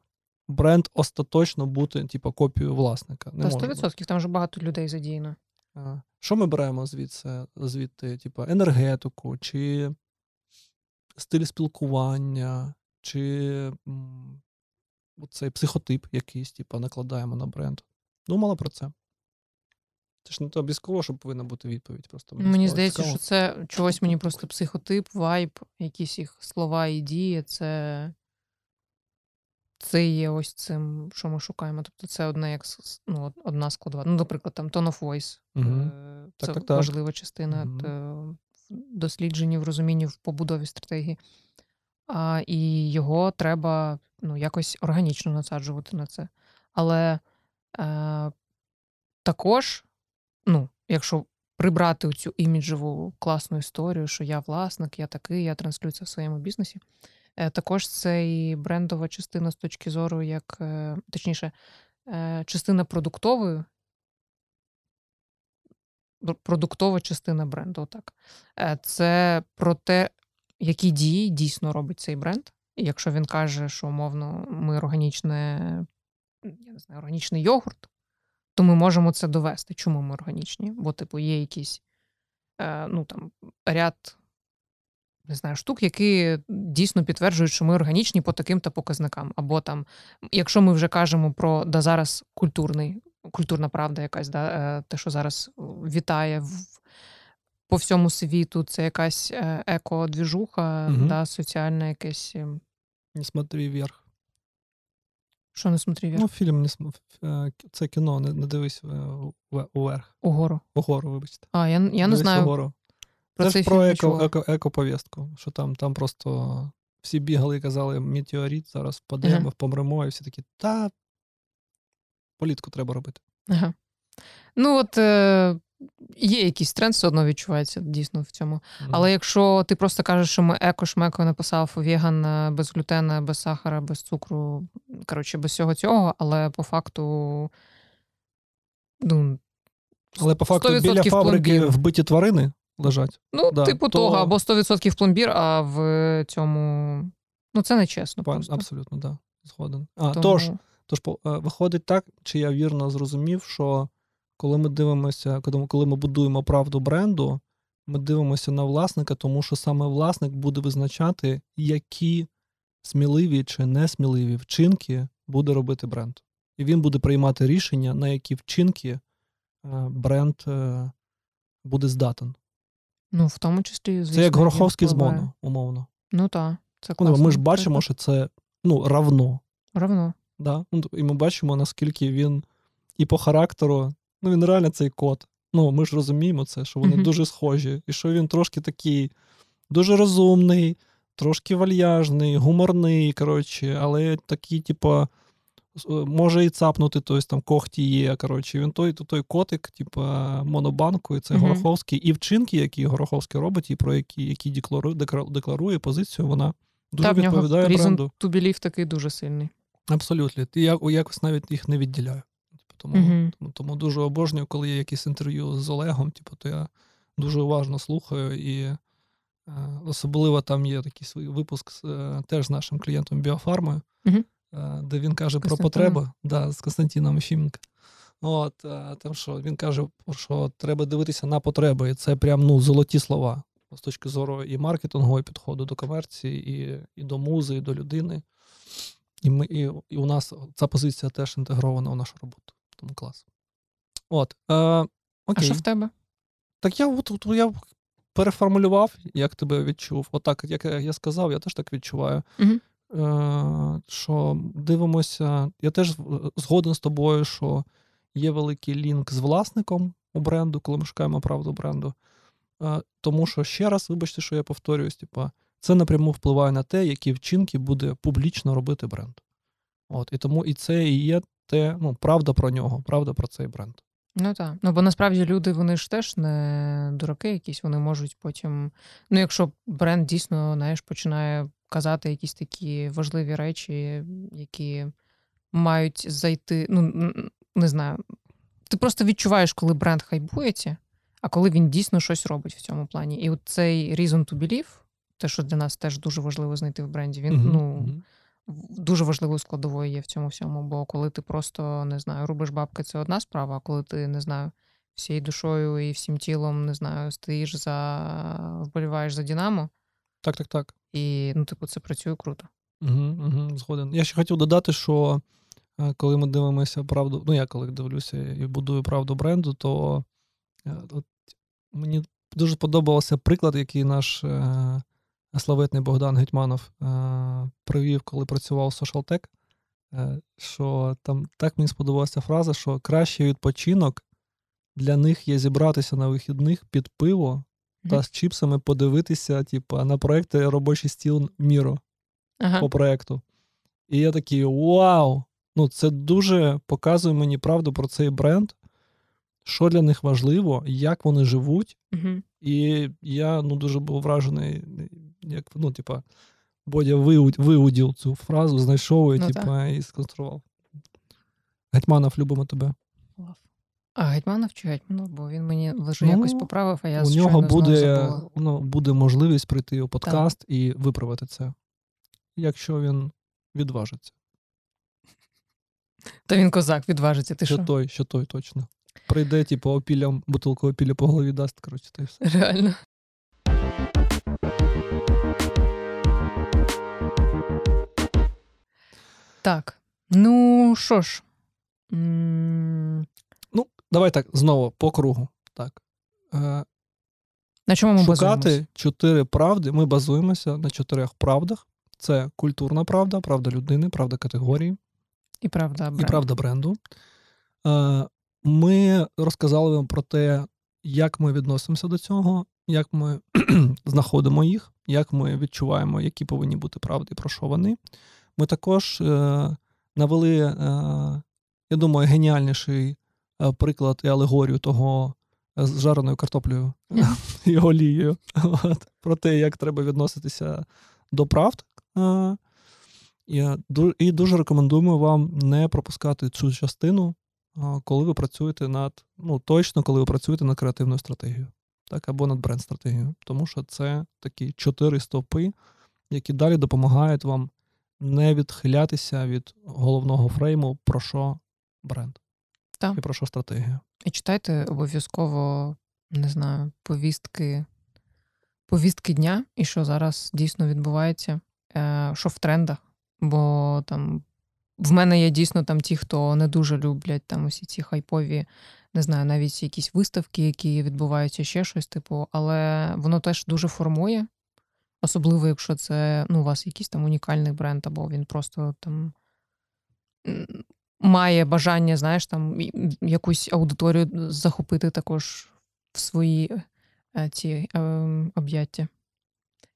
бренд остаточно бути, типу, копією власника. Не Та може бути. 100%, там вже багато людей задіяно. А, Що ми беремо звідси, звідти? Типу, енергетику, чи стиль спілкування, чи м, цей психотип якийсь, типу, накладаємо на бренд. Думала про це. Це ж не то обов'язково, що повинна бути відповідь. Просто Мені здається, цікаво. що це чогось мені просто психотип, вайб, якісь їх слова і дії, це, це є ось цим, що ми шукаємо. Тобто це одне як ну, одна складова. Ну, наприклад, там tone of voice. Е, Це Так, так, так. важлива частина Мгм. т- в дослідженні, в розумінні в побудові стратегії. А, і його треба ну, якось органічно насаджувати на це. Але е, також, ну, якщо прибрати цю іміджеву класну історію, що я власник, я такий, я транслюю це в своєму бізнесі. е, Також це і брендова частина з точки зору, як е, точніше, е, частина продуктової, продуктова частина бренду. Отак. Е, Це про те, які дії дійсно робить цей бренд. І якщо він каже, що умовно ми органічне, я не знаю, органічний йогурт, то ми можемо це довести. Чому ми органічні? Бо, типу, є якийсь е, ну, там, ряд не знаю, штук, які дійсно підтверджують, що ми органічні по таким-то показникам. Або там, якщо ми вже кажемо про да, зараз культурний, культурна правда, якась, да, е, те, що зараз вітає в, по всьому світу, це якась е, еко-двіжуха, Мгм. да, соціальна якесь. ем, смотри вверх. Що не смотрі вверх? Ну, фільм не см... е, це кіно, не, не дивись е, уверх. Угору. Угору, вибачте. А, я, я не Дивись знаю Угору. про це цей ж про еко, еко, еко-повістку, що там, там просто всі бігали і казали, метеорит, зараз впадемо, Ага. помремо, і всі такі, та політку треба робити. Ага. Ну, от е, є якийсь тренд, все одно відчувається дійсно в цьому. Мгм. Але якщо ти просто кажеш, що ми еко-шмеко написав веган е, без глютена, без сахара, без цукру, коротше, без всього цього, але по факту. Ну, Але по факту біля фабрики пломбір. вбиті тварини лежать. ну Да, типу то- того, або 100% пломбір, а в цьому. Ну, це не чесно. Па- Просто. Абсолютно, так. Да, згоден. А, Тому... Тож, тож е, виходить так, чи я вірно зрозумів, що коли ми дивимося, коли ми- будуємо правду бренду, ми дивимося на власника, тому що саме власник буде визначати, які сміливі чи несміливі вчинки буде робити бренд. І він буде приймати рішення, на які вчинки е, бренд е, буде здатен. Ну, в тому числі, звісно, Це як Гороховський з моно, умовно. Ну так, це Ну, класно. ми ж бачимо, що це ну, равно. Равно. Да? Ну, І ми бачимо, наскільки він і по характеру, ну він реально цей кот. Ну, ми ж розуміємо це, що вони дуже схожі, і що він трошки такий дуже розумний, трошки вальяжний, гуморний, коротше, але такий, типу, може і цапнути, тобто там когті є. коротше, Він той той котик, типу, монобанку, і це Гороховський. І вчинки, які Гороховський робить, і про які які декларує, декларує позицію, вона дуже Та, відповідає в нього бренду. такий дуже сильний. Абсолютно. Я якось навіть їх не відділяю. Тому, uh тому тому, дуже обожнюю, коли є якісь інтерв'ю з Олегом, типу, то я дуже уважно слухаю. І е, особливо там є такий свій випуск з, е, теж з нашим клієнтом Біофармою, uh де він каже про потреби да, з Константином Ефіменко. От, там що Він каже, що треба дивитися на потреби. І це прям ну, золоті слова з точки зору і маркетингу, і підходу до комерції, і і до музи, і до людини. І ми, і, і у нас ця позиція теж інтегрована у нашу роботу. Тому клас. От, е, окей. А що в тебе? Так я от, от, я переформулював, як тебе відчув. Отак, От як я сказав, я теж так відчуваю. Угу. Е, Що дивимося, я теж згоден з тобою, що є великий лінк з власником у бренду, коли ми шукаємо правду бренду. Е, Тому що ще раз, вибачте, що я повторююсь, типа, це напряму впливає на те, які вчинки буде публічно робити бренд. От, І тому і це і є те, ну, правда про нього, правда про цей бренд. Ну так. Ну бо насправді люди вони ж теж не дураки, якісь вони можуть потім. Ну, якщо бренд дійсно знаєш, починає казати якісь такі важливі речі, які мають зайти. Ну не знаю. Ти просто відчуваєш, коли бренд хайбується, а коли він дійсно щось робить в цьому плані. І от цей reason to believe, те, що для нас теж дуже важливо знайти в бренді, він mm-hmm. ну. Дуже важливою складовою є в цьому всьому, бо коли ти просто не знаю, рубиш бабки, це одна справа, а коли ти не знаю, всією душою і всім тілом не знаю, стоїш за вболіваєш за Дінамо. Так, так, так. І ну, типу, це працює круто. Угу, угу, Згоден. Я ще хотів додати, що е, коли ми дивимося правду, ну я коли дивлюся і будую правду бренду, то е, от мені дуже подобався приклад, який наш. Е, славетний Богдан Гетьманов е, привів, коли працював в е, що там так мені сподобалася фраза, що кращий відпочинок для них є зібратися на вихідних під пиво та з чіпсами подивитися, типу, на проекти робочий стіл Міро ага. по проекту. І я такий вау! Ну, це дуже показує мені правду про цей бренд, що для них важливо, як вони живуть. Угу. І я ну, дуже був вражений як ну, типа, Бодя виудів цю фразу, знайшов і, ну, типа, і сконструював. Гетьманов, любимо тебе. А Гетьманов чи Гетьманов? Бо він мені лише ну, якось поправив, а я У нього буде ну, буде можливість прийти у подкаст так. і виправити це, якщо він відважиться. Та він козак відважиться. ти що? Що той, що той, точно. Прийде, типу, опілям, бутилку опілля по голові дасть, коротше, та й все. Реально. Так. Ну що ж. Ну, давай так, знову по кругу. Так. Е, На чому ми Шукати базуємося? чотири правди. Ми базуємося на чотирьох правдах: це культурна правда, правда людини, правда категорії і правда бренду. І правда бренду. Е, ми розказали вам про те, як ми відносимося до цього, як ми знаходимо їх, як ми відчуваємо, які повинні бути правди, про що вони. Ми також е, навели, е, я думаю, геніальніший е, приклад і алегорію того з жареною картоплею і олією. Про те, як треба відноситися до правд. І дуже рекомендуємо вам не пропускати цю частину, коли ви працюєте над, ну, точно, коли ви працюєте над креативною стратегією, так, або над бренд-стратегією. Тому що це такі чотири стовпи, які далі допомагають вам не відхилятися від головного фрейму, про що бренд так. і про що стратегія. І читайте обов'язково, не знаю, повістки повістки дня, і що зараз дійсно відбувається, е, що в трендах. Бо там в мене є дійсно там ті, хто не дуже люблять там усі ці хайпові, не знаю, навіть якісь виставки, які відбуваються, ще щось, типу, але воно теж дуже формує Особливо, якщо це ну, у вас якийсь там унікальний бренд, або він просто там має бажання, знаєш, там якусь аудиторію захопити також в свої е, ці е, об'яття.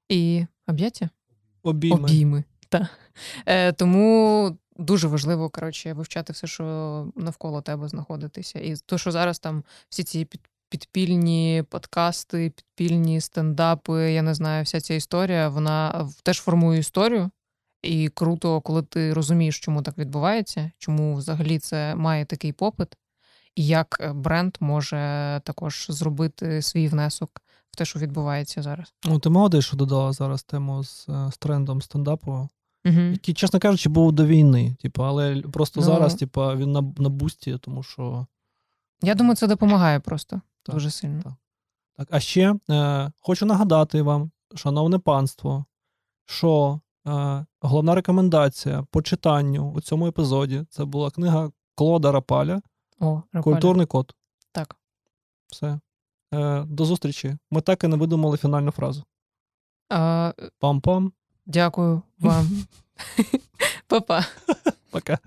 І об'яття? Обійми. обійми. Та. Е, тому дуже важливо коротше, вивчати все, що навколо тебе знаходитися. І то, що зараз там всі ці під, підпільні подкасти, підпільні стендапи, я не знаю, вся ця історія, вона теж формує історію. І круто, коли ти розумієш, чому так відбувається, чому взагалі це має такий попит, і як е, бренд може також зробити свій внесок в те, що відбувається зараз. Ну, ти молодець, що додала зараз тему з, е, з трендом стендапу, Угу. який, чесно кажучи, був до війни. Типу, але просто Ну. зараз, типу, він на, на бусті, тому що. Я думаю, це допомагає просто Так, дуже сильно. так. Так, а ще е, хочу нагадати вам, шановне панство, що е, головна рекомендація по читанню у цьому епізоді це була книга Клода Рапаля О, Рапаля. Культурний код. Так. Все. Е, до зустрічі. Ми так і не видумали фінальну фразу. А, Пам-пам. дякую вам. Па-па. Пока.